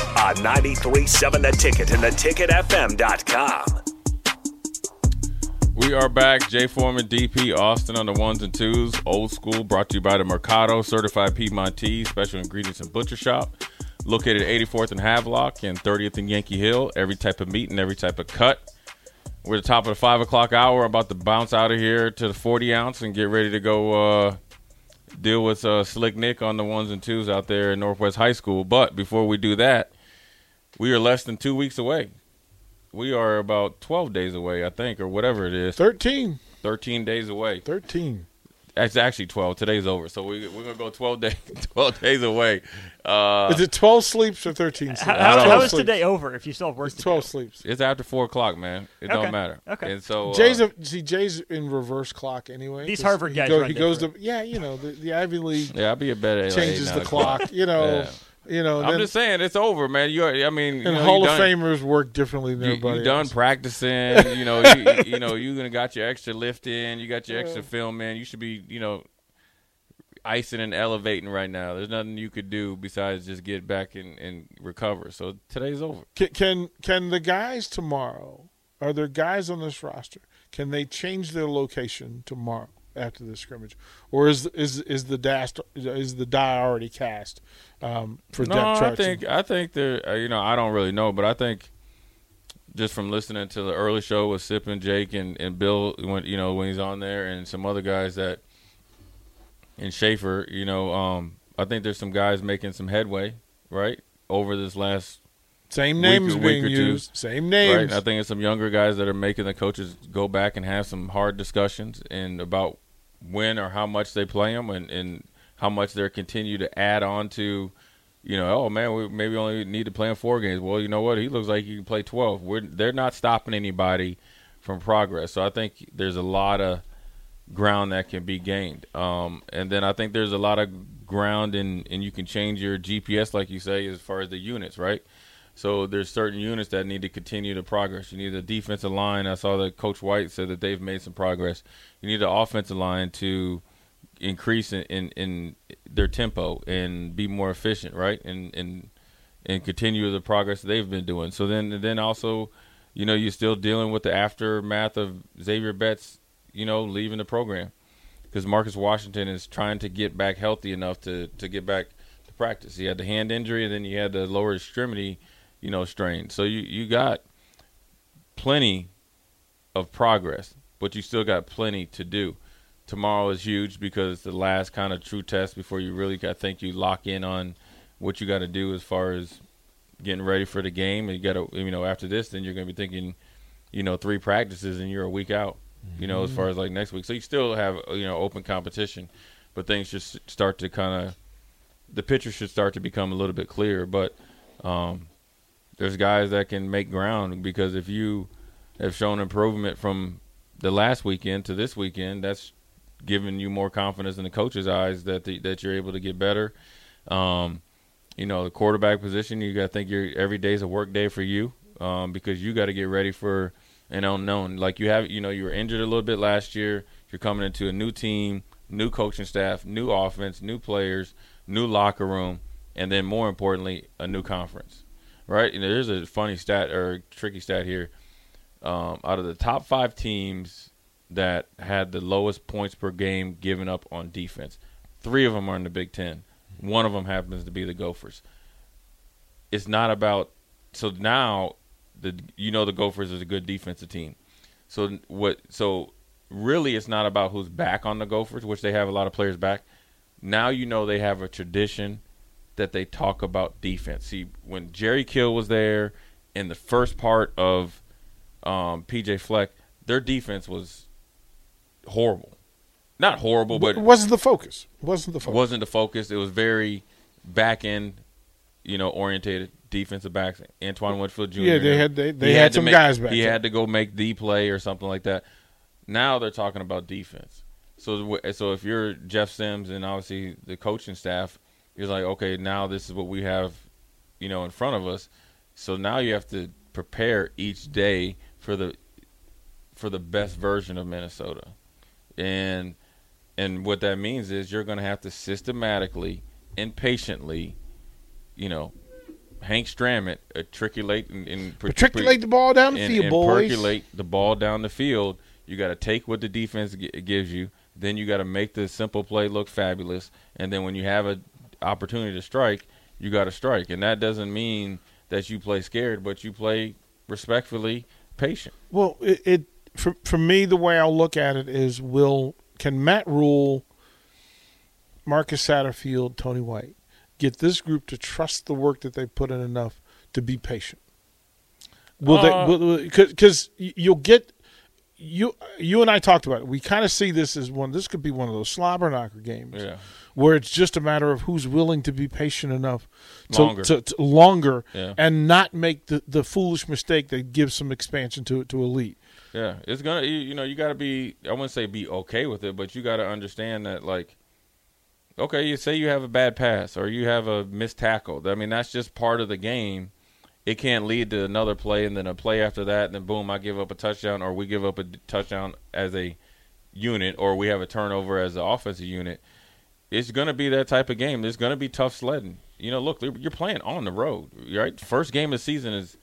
On 93.7 The Ticket and theticketfm.com. We are back. Jay Foreman, DP, Austin on the ones and twos. Old school, brought to you by the Mercado, certified Piedmontese, special ingredients and butcher shop. Located at 84th and Havelock and 30th and Yankee Hill. Every type of meat and every type of cut. We're at the top of the five o'clock hour. I'm about to bounce out of here to the 40 ounce and get ready to go uh, deal with uh, Slick Nick on the ones and twos out there in Northwest High School. But before we do that, we are less than two weeks away. We are about 12 days away, I think, or whatever it is. 13. 13 days away. 13. It's actually 12. Today's over. So we, we're going to go 12, day, 12 days away. Uh, Is it 12 sleeps or 13 sleeps? How, how, how is sleeps. today over if you still have work It's 12 do? sleeps. it's after 4 o'clock, man. It Okay. don't matter. Okay. And so uh, Jay's a, see Jay's in reverse clock anyway. These 'cause Harvard he guys go- run he goes to yeah, you know the, the Ivy League yeah, I'll be a better changes the clock. You know, you know. I'm then- just saying it's over, man. You, I mean, you and know, Hall of done, Famers work differently than You, everybody. you done else. practicing. You know, you, you know, you gonna got your extra lift in. You got your extra film in. You should be, you know, icing and elevating right now. There's nothing you could do besides just get back and, and recover. So today's over. Can, can can the guys tomorrow? Are there guys on this roster? Can they change their location tomorrow after the scrimmage, or is is is the dast is the die already cast um, for no, depth I think I think there. Uh, you know, I don't really know, but I think just from listening to the early show with Sip and Jake and, and Bill when you know when he's on there and some other guys that and Schaefer, you know, um, I think there's some guys making some headway right over this last Same week- names week being or two. used. Same right. names. And I think it's some younger guys that are making the coaches go back and have some hard discussions and about when or how much they play them and, and how much they're continue to add on to, you know, oh man, we maybe only need to play in four games. Well, you know what? He looks like he can play twelve. We're they're not stopping anybody from progress. So I think there's a lot of ground that can be gained. Um, and then I think there's a lot of ground and and you can change your GPS, like you say, as far as the units, right? So there's certain units that need to continue to progress. You need the defensive line. I saw that Coach White said that they've made some progress. You need the offensive line to increase in, in, in their tempo and be more efficient, right? And and and continue the progress they've been doing. So then then also, you know, you're still dealing with the aftermath of Xavier Betts, you know, leaving the program because Marcus Washington is trying to get back healthy enough to to get back to practice. He had the hand injury and then he had the lower extremity, you know, strain. So you you got plenty of progress, but you still got plenty to do. Tomorrow is huge because the last kind of true test before you really, I think, you lock in on what you got to do as far as getting ready for the game. And you got to, you know, after this, then you're going to be thinking, you know, three practices and you're a week out. You know, as far as like next week, so you still have you know open competition, but things just start to kind of the picture should start to become a little bit clearer. But um, there's guys that can make ground because if you have shown improvement from the last weekend to this weekend, that's giving you more confidence in the coach's eyes that the, that you're able to get better. Um, you know, the quarterback position, you got to think your every day's a work day for you um, because you got to get ready for an unknown. Like you have, you know, you were injured a little bit last year. You're coming into a new team, new coaching staff, new offense, new players, new locker room, and then more importantly, a new conference. Right? Know, there's a funny stat or tricky stat here. Um, out of the top five teams that had the lowest points per game given up on defense, three of them are in the Big Ten. One of them happens to be the Gophers. It's not about so now the you know the Gophers is a good defensive team. So what? So really, it's not about who's back on the Gophers, which they have a lot of players back. Now you know they have a tradition that they talk about defense. See, when Jerry Kill was there in the first part of um, PJ Fleck, their defense was horrible. Not horrible, but it wasn't the focus. It wasn't the focus. wasn't the focus. It was very back end, you know, orientated defensive backs. Antoine Winfield Jr. Yeah, they had- they- they he had some make- guys back He there. had to go make the play or something like that. Now they're talking about defense. So, so if you're Jeff Sims and obviously the coaching staff, you're like, okay, now this is what we have, you know, in front of us. So now you have to prepare each day for the for the best version of Minnesota, and and what that means is you're going to have to systematically and patiently, you know, Hank Stram it, matriculate and, and Matriculate the ball down the and, field, and boys. percolate the ball down the field. You got to take what the defense g- gives you. Then you got to make the simple play look fabulous. And then when you have an opportunity to strike, you got to strike. And that doesn't mean that you play scared, but you play respectfully patient. Well, it, it for for me the way I'll look at it is will can Matt Rhule, Marcus Satterfield, Tony White get this group to trust the work that they put in enough to be patient? Will Uh, they? Because you'll get you you and I talked about it. We kind of see this as one. This could be one of those slobber knocker games Yeah. Where it's just a matter of who's willing to be patient enough to Longer. to, to longer Yeah. and not make the, the foolish mistake that gives some expansion to it to elite. Yeah, it's gonna. You, you know, you got to be. I wouldn't say be okay with it, but you got to understand that, like, okay, you say you have a bad pass or you have a missed tackle. I mean, that's just part of the game. It can't lead to another play and then a play after that, and then boom, I give up a touchdown, or we give up a touchdown as a unit, or we have a turnover as an offensive unit. It's going to be that type of game. There's going to be tough sledding. You know, look, you're playing on the road, right? First game of the season is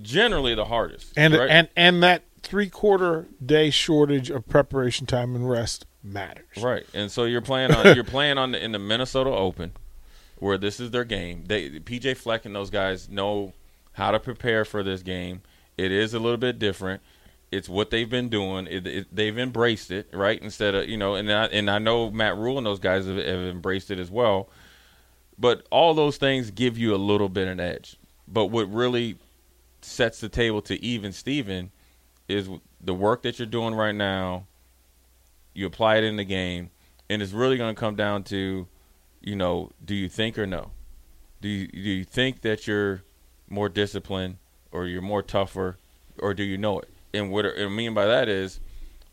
generally the hardest, and right? and and that three quarter day shortage of preparation time and rest matters. Right, and so you're playing on you're playing on the, in the Minnesota Open, where this is their game. They PJ Fleck and those guys know how to prepare for this game. It is a little bit different. It's what they've been doing. It, it, they've embraced it, right? Instead of you know, and I, and I know Matt Rhule and those guys have, have embraced it as well. But all those things give you a little bit of an edge. But what really sets the table to even Steven is the work that you're doing right now. You apply it in the game, and it's really going to come down to, you know, do you think or no? Do you do you think that you're more disciplined or you're more tougher, or do you know it? And what I mean by that is,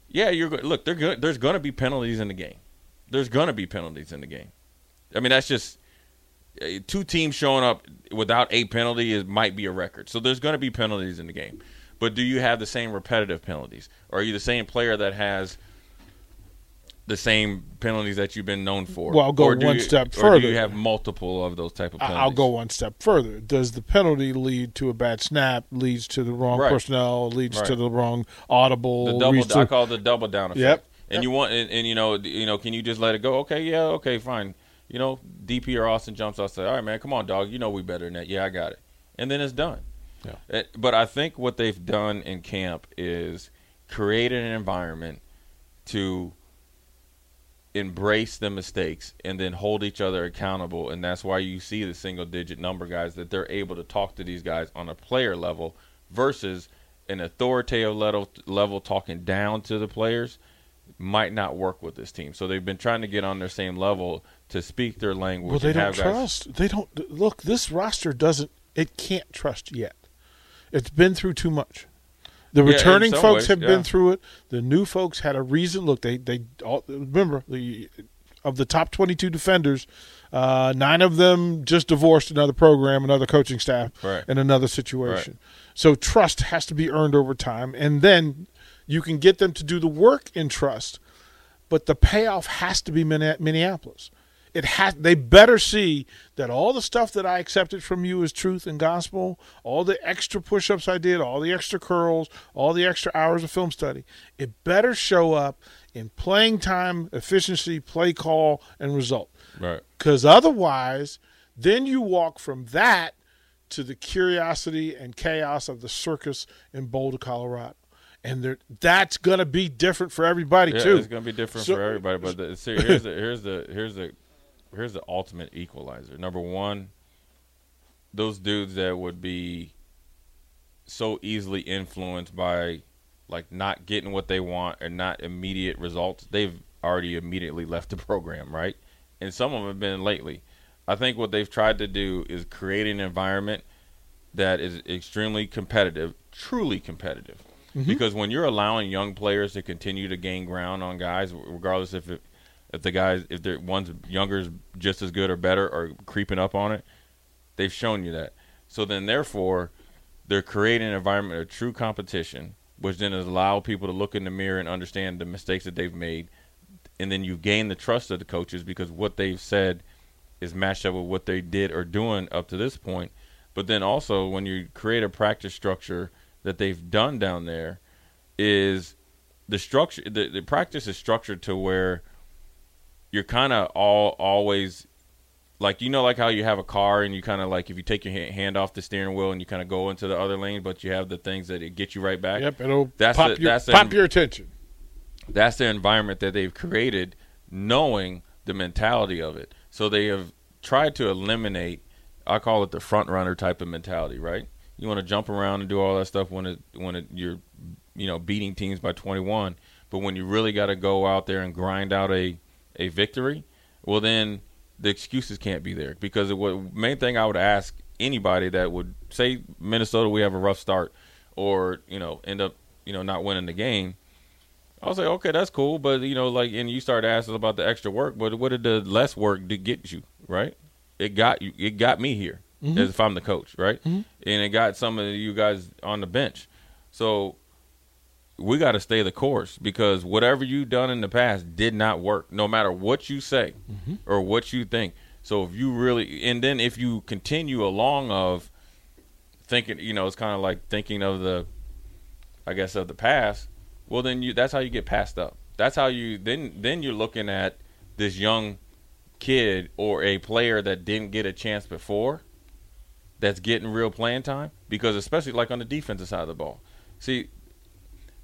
yeah, you're look. There's going to be penalties in the game. There's going to be penalties in the game. I mean, that's just uh, two teams showing up without a penalty is might be a record. So there's going to be penalties in the game. But do you have the same repetitive penalties? Or are you the same player that has the same penalties that you've been known for? Well, I'll go one you- step Or do further. you have multiple of those type of penalties? I'll go one step further. Does the penalty lead to a bad snap? Leads to the wrong Right. personnel? Leads Right. to the wrong audible? the double. to- I call it the double down effect. Yep. And you want, and, and you know, you know, can you just let it go? Okay, yeah, okay, fine. You know, DP or Austin jumps. I say, all right, man, come on, dog. You know we better than that. Yeah, I got it. And then it's done. Yeah. It- but I think what they've done in camp is created an environment to embrace the mistakes and then hold each other accountable and that's why you see the single digit number guys that they're able to talk to these guys on a player level versus an authoritative level level talking down to the players might not work with this team. So they've been trying to get on their same level to speak their language. Well, they and don't have guys- trust. They don't look. This roster doesn't. It can't trust yet. It's been through too much. The Yeah, returning folks ways, have yeah. been through it. The new folks had a reason. Look, they they all remember the of the top twenty two defenders, uh, nine of them just divorced another program, another coaching staff, Right. in another situation. So trust has to be earned over time, and then you can get them to do the work in trust but the payoff has to be Minne- Minneapolis. It has. They better see that all the stuff that I accepted from you is truth and gospel, all the extra push-ups I did, all the extra curls, all the extra hours of film study, it better show up in playing time, efficiency, play call, and result. Right. Because otherwise, then you walk from that to the curiosity and chaos of the circus in Boulder, Colorado. And that's going to be different for everybody Yeah, too. it's going to be different So- for everybody. But the, see, here's the here's the here's the here's the ultimate equalizer. Number one, those dudes that would be so easily influenced by like not getting what they want and not immediate results, they've already immediately left the program, right? And some of them have been lately. I think what they've tried to do is create an environment that is extremely competitive, truly competitive. Mm-hmm. Because when you're allowing young players to continue to gain ground on guys, regardless if it, if the guys if they're one's younger is just as good or better or creeping up on it, they've shown you that. So then, therefore, they're creating an environment of true competition, which then has allowed people to look in the mirror and understand the mistakes that they've made, and then you gain the trust of the coaches because what they've said is matched up with what they did or doing up to this point. But then also, when you create a practice structure that they've done down there, is the structure the, the practice is structured to where you're kind of all always like you know like how you have a car and you kind of like if you take your hand off the steering wheel and you kind of go into the other lane but you have the things that it get you right back. Yep, it'll That's pop, the- your, that's the- pop your attention. that's the environment that they've created knowing the mentality of it. So they have tried to eliminate i call it the front runner type of mentality right? You want to jump around and do all that stuff when it when it, you're you know beating teams by 21 but when you really got to go out there and grind out a a victory well then the excuses can't be there. Because the main thing i would ask anybody that would say minnesota we have a rough start or you know end up you know not winning the game I was like, okay, that's cool, but you know, like, and you start asking about the extra work, but what did the less work to get you, right? It got you, it got me here, mm-hmm. as if I'm the coach, right? Mm-hmm. And it got some of you guys on the bench, so we got to stay the course because whatever you've done in the past did not work, no matter what you say mm-hmm. or what you think. So if you really, and then if you continue along of thinking, you know, it's kind of like thinking of the, I guess, of the past well then you that's how you get passed up. That's how you then then you're looking at this young kid or a player that didn't get a chance before that's getting real playing time because especially like on the defensive side of the ball. See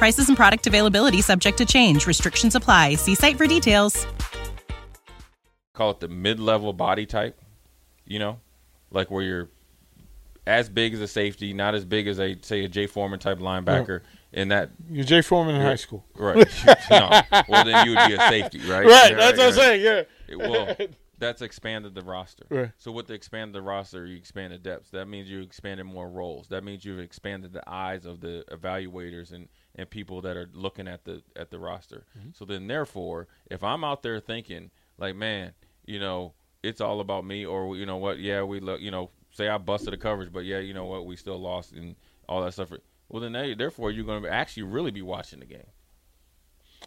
Prices and product availability subject to change. Restrictions apply. See site for details. call it the mid-level body type you know like where you're as big as a safety not as big as a say a Jay Foreman type linebacker In that You're Jay Foreman in high school. right no. well then you would be a safety right Right, Yeah, that's what I'm right. saying. Yeah. It- well, that's expanded the roster. Right. So with the expanded the roster, you expanded depth. That means you expanded more roles. That means you've expanded the eyes of the evaluators and, and people that are looking at the at the roster. Mm-hmm. So then, therefore, if I'm out there thinking like, man, you know, it's all about me, or you know what? Yeah, we look, you know, say I busted the coverage, but yeah, you know what? We still lost and all that stuff. Well, then, they, therefore, you're going to actually really be watching the game.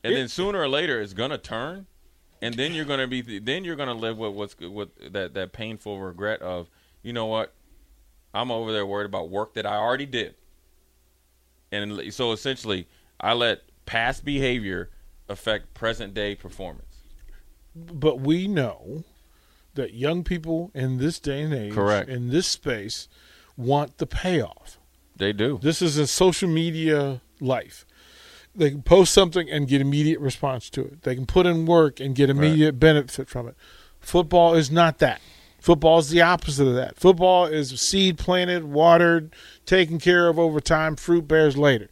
And then sooner or later, it's going to turn and then you're gonna be then you're gonna live with what's with that that painful regret of you know what I'm over there worried about work that I already did, and so essentially I let past behavior affect present day performance. But we know that young people in this day and age, Correct. in this space, want the payoff. They do. This is a social media life. They can post something and get immediate response to it. They can put in work and get immediate benefit from it. Football is not that. Football is the opposite of that. Football is seed planted, watered, taken care of over time. Fruit bears later.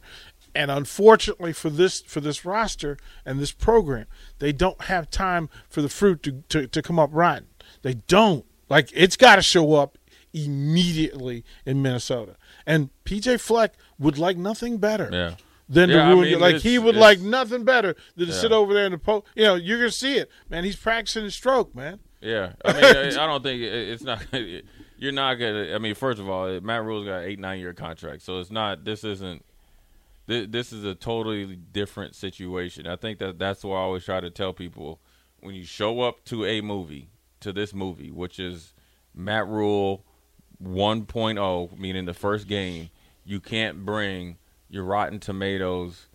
And unfortunately for this for this roster and this program, they don't have time for the fruit to, to, to come up rotten. They don't. Like it's got to show up immediately in Minnesota. And PJ Fleck would like nothing better Yeah. than Yeah, to ruin mean, you. Like he would like nothing better than to Yeah. sit over there in the post. You know, you're gonna see it, man. He's practicing his stroke, man. Yeah, I mean, I, don't think it, it's not. You you're not gonna. I mean, first of all, Matt Rhule's got an eight nine year contract, so it's not. This isn't. This, this is a totally different situation. I think that that's why I always try to tell people when you show up to a movie, to this movie, which is Matt Rhule 1.0, meaning the first game, you can't bring your Rotten Tomatoes,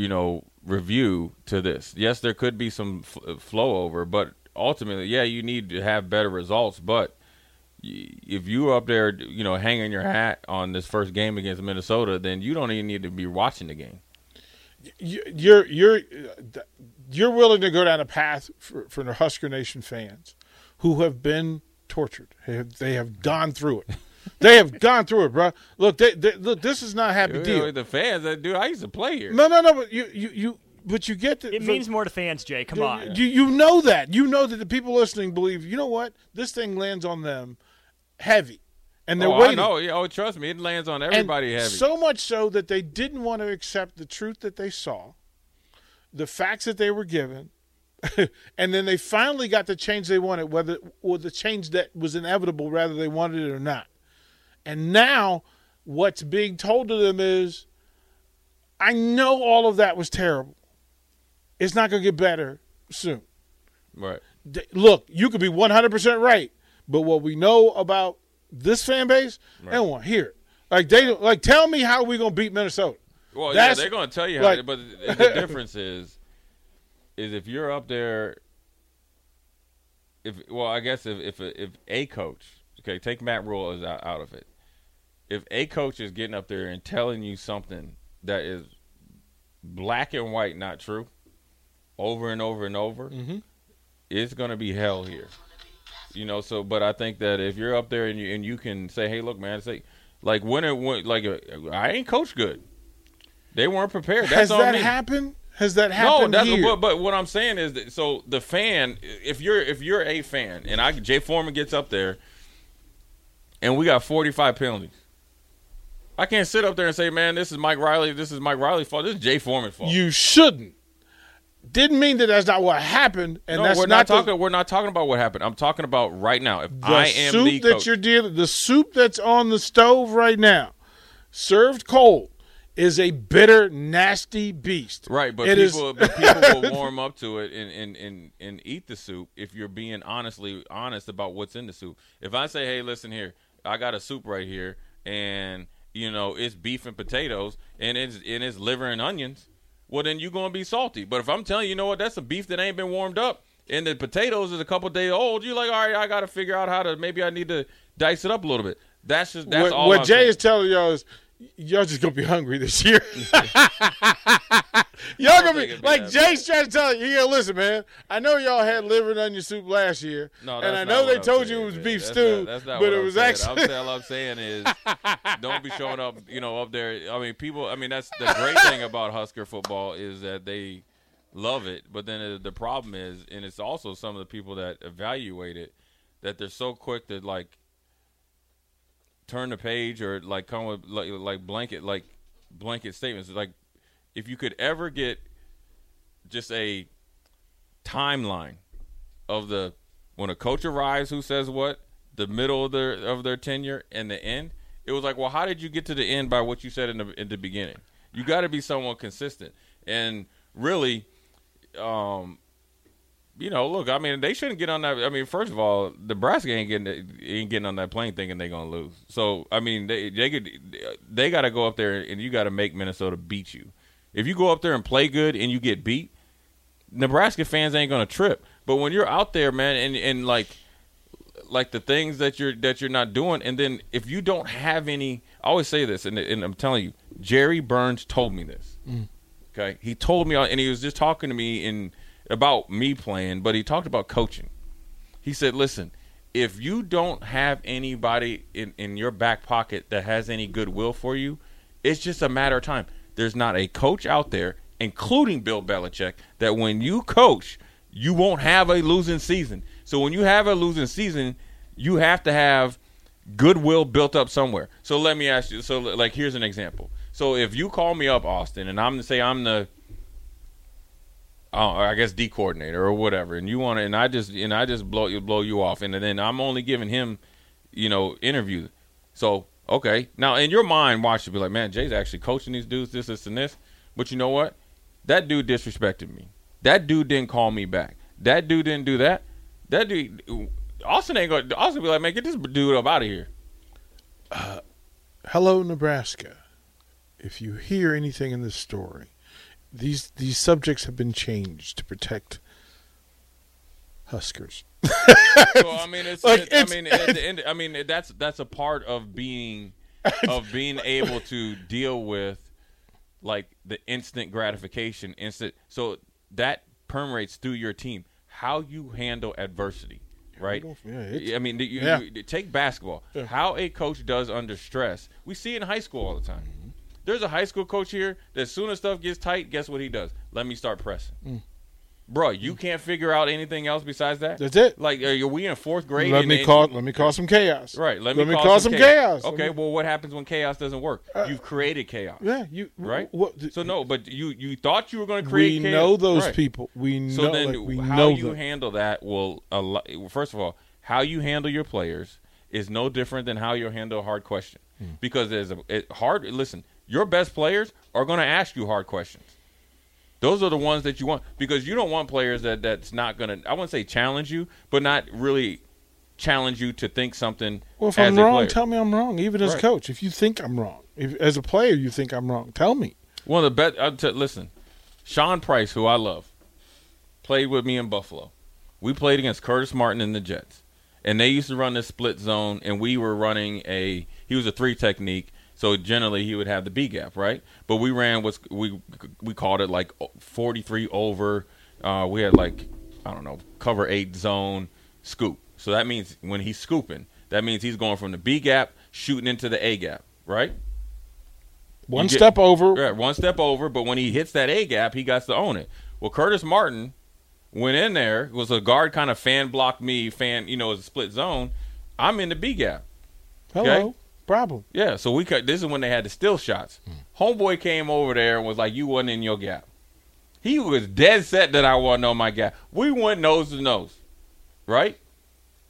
you know, review to this. Yes, there could be some f- uh, flow over, but ultimately, yeah, you need to have better results. But if you're up there, you know, hanging your hat on this first game against Minnesota, then you don't even need to be watching the game. You're you're uh, you're willing to go down a path for, for the Husker Nation fans who have been tortured. They have gone through it. They have gone through it, bro. Look, they, they, look. This is not a happy You deal. know, the fans, that dude, I used to play here. No, no, no. But you, you, you. But you get the. It means more to fans, Jay. Come on. You, you know that. You know that the people listening believe. You know what? This thing lands on them heavy, and they're oh, waiting. I know. Yeah, oh, trust me, it lands on And everybody heavy. So much so that they didn't want to accept the truth that they saw, the facts that they were given, and then they finally got the change they wanted, whether or the change that was inevitable, whether they wanted it or not. And now, what's being told to them is, I know all of that was terrible. It's not going to get better soon. right. Look, you could be 100% right, but what we know about this fan base, they don't want to hear it. Like they like tell me how we going to beat Minnesota. Well, That's- yeah, they're going to tell you how. like- but the, difference is, is if you're up there. If well, I guess if if if a coach, okay, take Matt Rhule as out, out of it. If a coach is getting up there and telling you something that is black and white, not true, over and over and over, Mm-hmm. it's going to be hell here. You know, so but I think that if you're up there and you and you can say, "Hey, look, man, say like when it went like uh, I ain't coached good." They weren't prepared. That's Has that me. happened? Has that happened? No, that's here? but, but what I'm saying is that so the fan, if you're if you're a fan, and I Jay Foreman gets up there, and we got 45 penalties. I can't sit up there and say, "Man, this is Mike Riley. This is Mike Riley's fault. This is Jay Foreman's fault." you shouldn't. Didn't mean that that's not what happened, and no, that's we're not, the, talking. We're not talking about what happened. I'm talking about right now. If the I am soup the that coach, you're dealing. The soup that's on the stove right now, served cold, is a bitter, nasty beast. Right, but It is- people, but people will warm up to it and, and, and, and eat the soup if you're being honestly honest about what's in the soup. If I say, "Hey, listen here, I got a soup right here, and you know it's beef and potatoes, and it's and it's liver and onions," well, then you're gonna be salty. But if I'm telling you, you know what, that's a beef that ain't been warmed up, and the potatoes is a couple days old, you're like, all right, I got to figure out how to maybe I need to dice it up a little bit. That's just that's what, all. what I'm Jay saying. is telling y'all is y'all just gonna be hungry this year. y'all gonna be be like Jay's trying to tell you. Yeah, listen, man. I know y'all had liver and onion soup last year, No, and I know they I'm told saying, you it was man. beef That's stew, not- that's not but it I'm was saying. actually. I'm all I'm saying is, don't be showing up, you know, up there. I mean, people. I mean, that's the great thing about Husker football is that they love it, but then the problem is, and it's also some of the people that evaluate it, that they're so quick to like turn the page or like come with like, like blanket like blanket statements. Like, if you could ever get just a timeline of the when a coach arrives who says what the middle of their of their tenure and the end it was like well how did you get to the end by what you said in the in the beginning you got to be somewhat consistent and really um you know look i mean they shouldn't get on that i mean first of all nebraska ain't getting ain't getting on that plane thinking they're gonna lose so i mean they they could they got to go up there and you got to make minnesota beat you if you go up there and play good and you get beat Nebraska fans ain't gonna trip. But when you're out there, man, and and like like the things that you're that you're not doing, and then if you don't have any, I always say this, and, and I'm telling you, Jerry Burns told me this. Mm. Okay, he told me, and he was just talking to me in about me playing, but he talked about coaching. He said, "Listen, if you don't have anybody in in your back pocket that has any goodwill for you, it's just a matter of time. There's not a coach out there, including Bill Belichick, that when you coach, you won't have a losing season. So when you have a losing season, you have to have goodwill built up somewhere. So let me ask you. So like, here's an example. So if you call me up, Austin, and I'm to say I'm the uh, I guess D coordinator or whatever, and you want to, and I just and I just blow you blow you off, and then I'm only giving him, you know, interview. So okay, now in your mind, watch it be like, man, Jay's actually coaching these dudes, this, this, and this. But you know what? That dude disrespected me. That dude didn't call me back. That dude didn't do that. That dude, Austin ain't going. to Austin be like, man, get this dude up out of here. Hello, Nebraska. If you hear anything in this story, these these subjects have been changed to protect Huskers. So I mean, it's, Like, it- I it's- mean, at the end, I mean, that's that's a part of being of being able to deal with like the instant gratification, instant. So that permeates through your team. How you handle adversity, right? yeah, I mean, you, Yeah. you- take basketball. How a coach does under stress. We see in high school all the time. There's a high school coach here that as soon as stuff gets tight, guess what he does? Let me start pressing. Mm. Bro, you can't figure out anything else besides that. That's it. Like, are we in fourth grade? Let and- me and- call. Let me call some chaos. Right. Let me, me call, call some, some chaos. chaos. Okay. me- Uh, well, what happens when chaos doesn't work? You've created chaos. Yeah. You Right. What, So no, but you you thought you were going to create. Chaos. We chaos. know those Right. people. We So then, like, we how know you them. handle that will a first of all, how you handle your players is no different than how you handle a hard question. Hmm. Because there's a it, hard. Listen, your best players are going to ask you hard questions. Those are the ones that you want because you don't want players that that's not going to. I wouldn't say challenge you, but not really challenge you to think something. Well, if I'm a wrong, player. tell me I'm wrong. Even as Right. coach, if you think I'm wrong, if as a player you think I'm wrong, tell me. One of the best. Uh, t- listen, Shawn Price, who I love, played with me in Buffalo. We played against Curtis Martin and the Jets, and they used to run this split zone, and we were running a. He was a three technique, so generally he would have the B gap, right? But we ran what's we we called it like forty three over. Uh, we had like I don't know cover eight zone scoop. So that means when he's scooping, that means he's going from the B gap shooting into the A gap, right? One get- step over. Yeah, one step over, but when he hits that A gap, he got to own it. Well, Curtis Martin went in there, was a guard kind of fan blocked me, fan, you know, as a split zone. I'm in the B gap. Hello. Okay. Problem. Yeah, so we cut. This is when they had the still shots. Hmm. Homeboy came over there and was like, "You wasn't in your gap." He was dead set that I wasn't on my gap. We went nose to nose, right?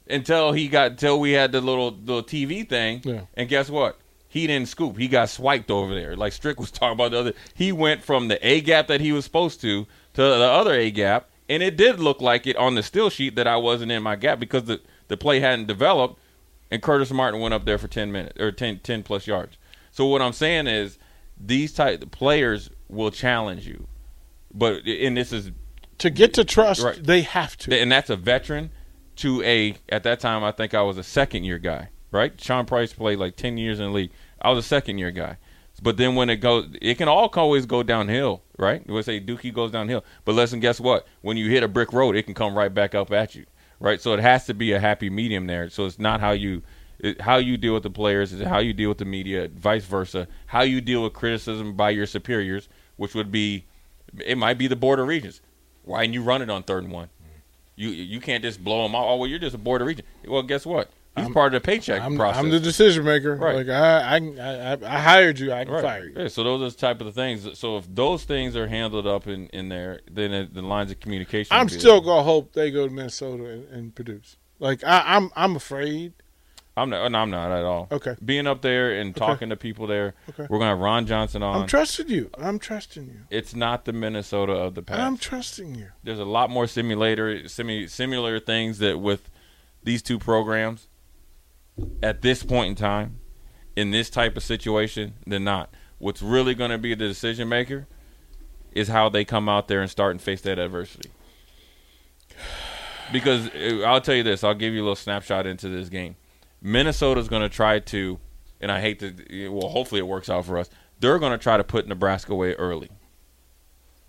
Until he got until we had the little little TV thing. Yeah. And guess what? He didn't scoop. He got swiped over there. Like Strick was talking about the other. He went from the A gap that he was supposed to to the other A gap, and it did look like it on the still sheet that I wasn't in my gap because the the play hadn't developed and Curtis Martin went up there for 10 minutes or 10, 10 plus yards. So what I'm saying is these type players will challenge you. But and this is To get to trust, Right. they have to. and that's a veteran to a at that time I think I was a second year guy, right? Shawn Price played like 10 years in the league. I was a second year guy. But then when it goes, it can all always go downhill, right? We say Dookie goes downhill. But listen, guess what? When you hit a brick road, it can come right back up at you, right? So it has to be a happy medium there. So it's not how you it, how you deal with the players, it's how you deal with the media, vice versa. How you deal with criticism by your superiors, which would be, it might be the board of regents. Why didn't you run it on third and one? You you can't just blow them out. Oh well, you're just a board of regent. Well, guess what? He's part of the paycheck I'm, process. I'm the decision maker. Right. Like I, I, I, I hired you. I can Right. fire you. Yeah, so those are the type of the things. So if those things are handled up in, in there, then it, the lines of communication. I'm still there. gonna hope they go to Minnesota and, and produce. Like I, I'm, I'm afraid. I'm not. No, I'm not at all. Okay. Being up there and talking to people there, Okay. we're gonna have Ron Johnson on. I'm trusting you. I'm trusting you. it's not the Minnesota of the past. I'm trusting you. There's a lot more simulator, simi, similar things that with these two programs at this point in time, in this type of situation, than not. What's really going to be the decision maker is how they come out there and start and face that adversity. Because uh, I'll tell you this, I'll give you a little snapshot into this game. Minnesota's going to try to, and I hate to, well, hopefully it works out for us. They're going to try to put Nebraska away early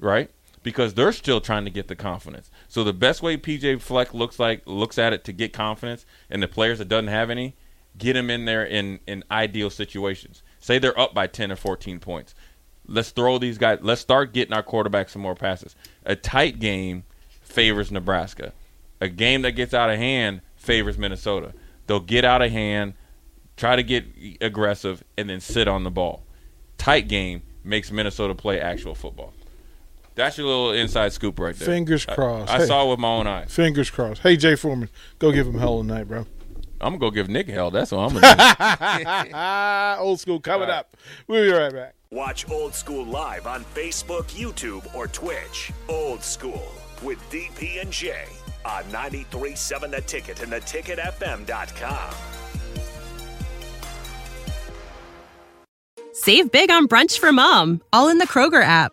right? Because they're still trying to get the confidence. So the best way PJ Fleck looks like looks at it to get confidence, and the players that doesn't have any, get them in there in in ideal situations. Say they're up by ten or fourteen points. Let's throw these guys. Let's start getting our quarterback some more passes. A tight game favors Nebraska. A game that gets out of hand favors Minnesota. They'll get out of hand, try to get aggressive, and then sit on the ball. Tight game makes Minnesota play actual football. That's your little inside scoop right there. Fingers crossed. I, Hey. saw it with my own eyes. Fingers crossed. Hey, Jay Foreman, go give him hell tonight, bro. I'm gonna go give Nick hell. That's what I'm gonna do. Old school coming up. We'll be right back. Watch Old School live on Facebook, YouTube, or Twitch. Old School with DP and J on 93.7 The Ticket and theticketfm.com. Save big on brunch for mom, all in the Kroger app.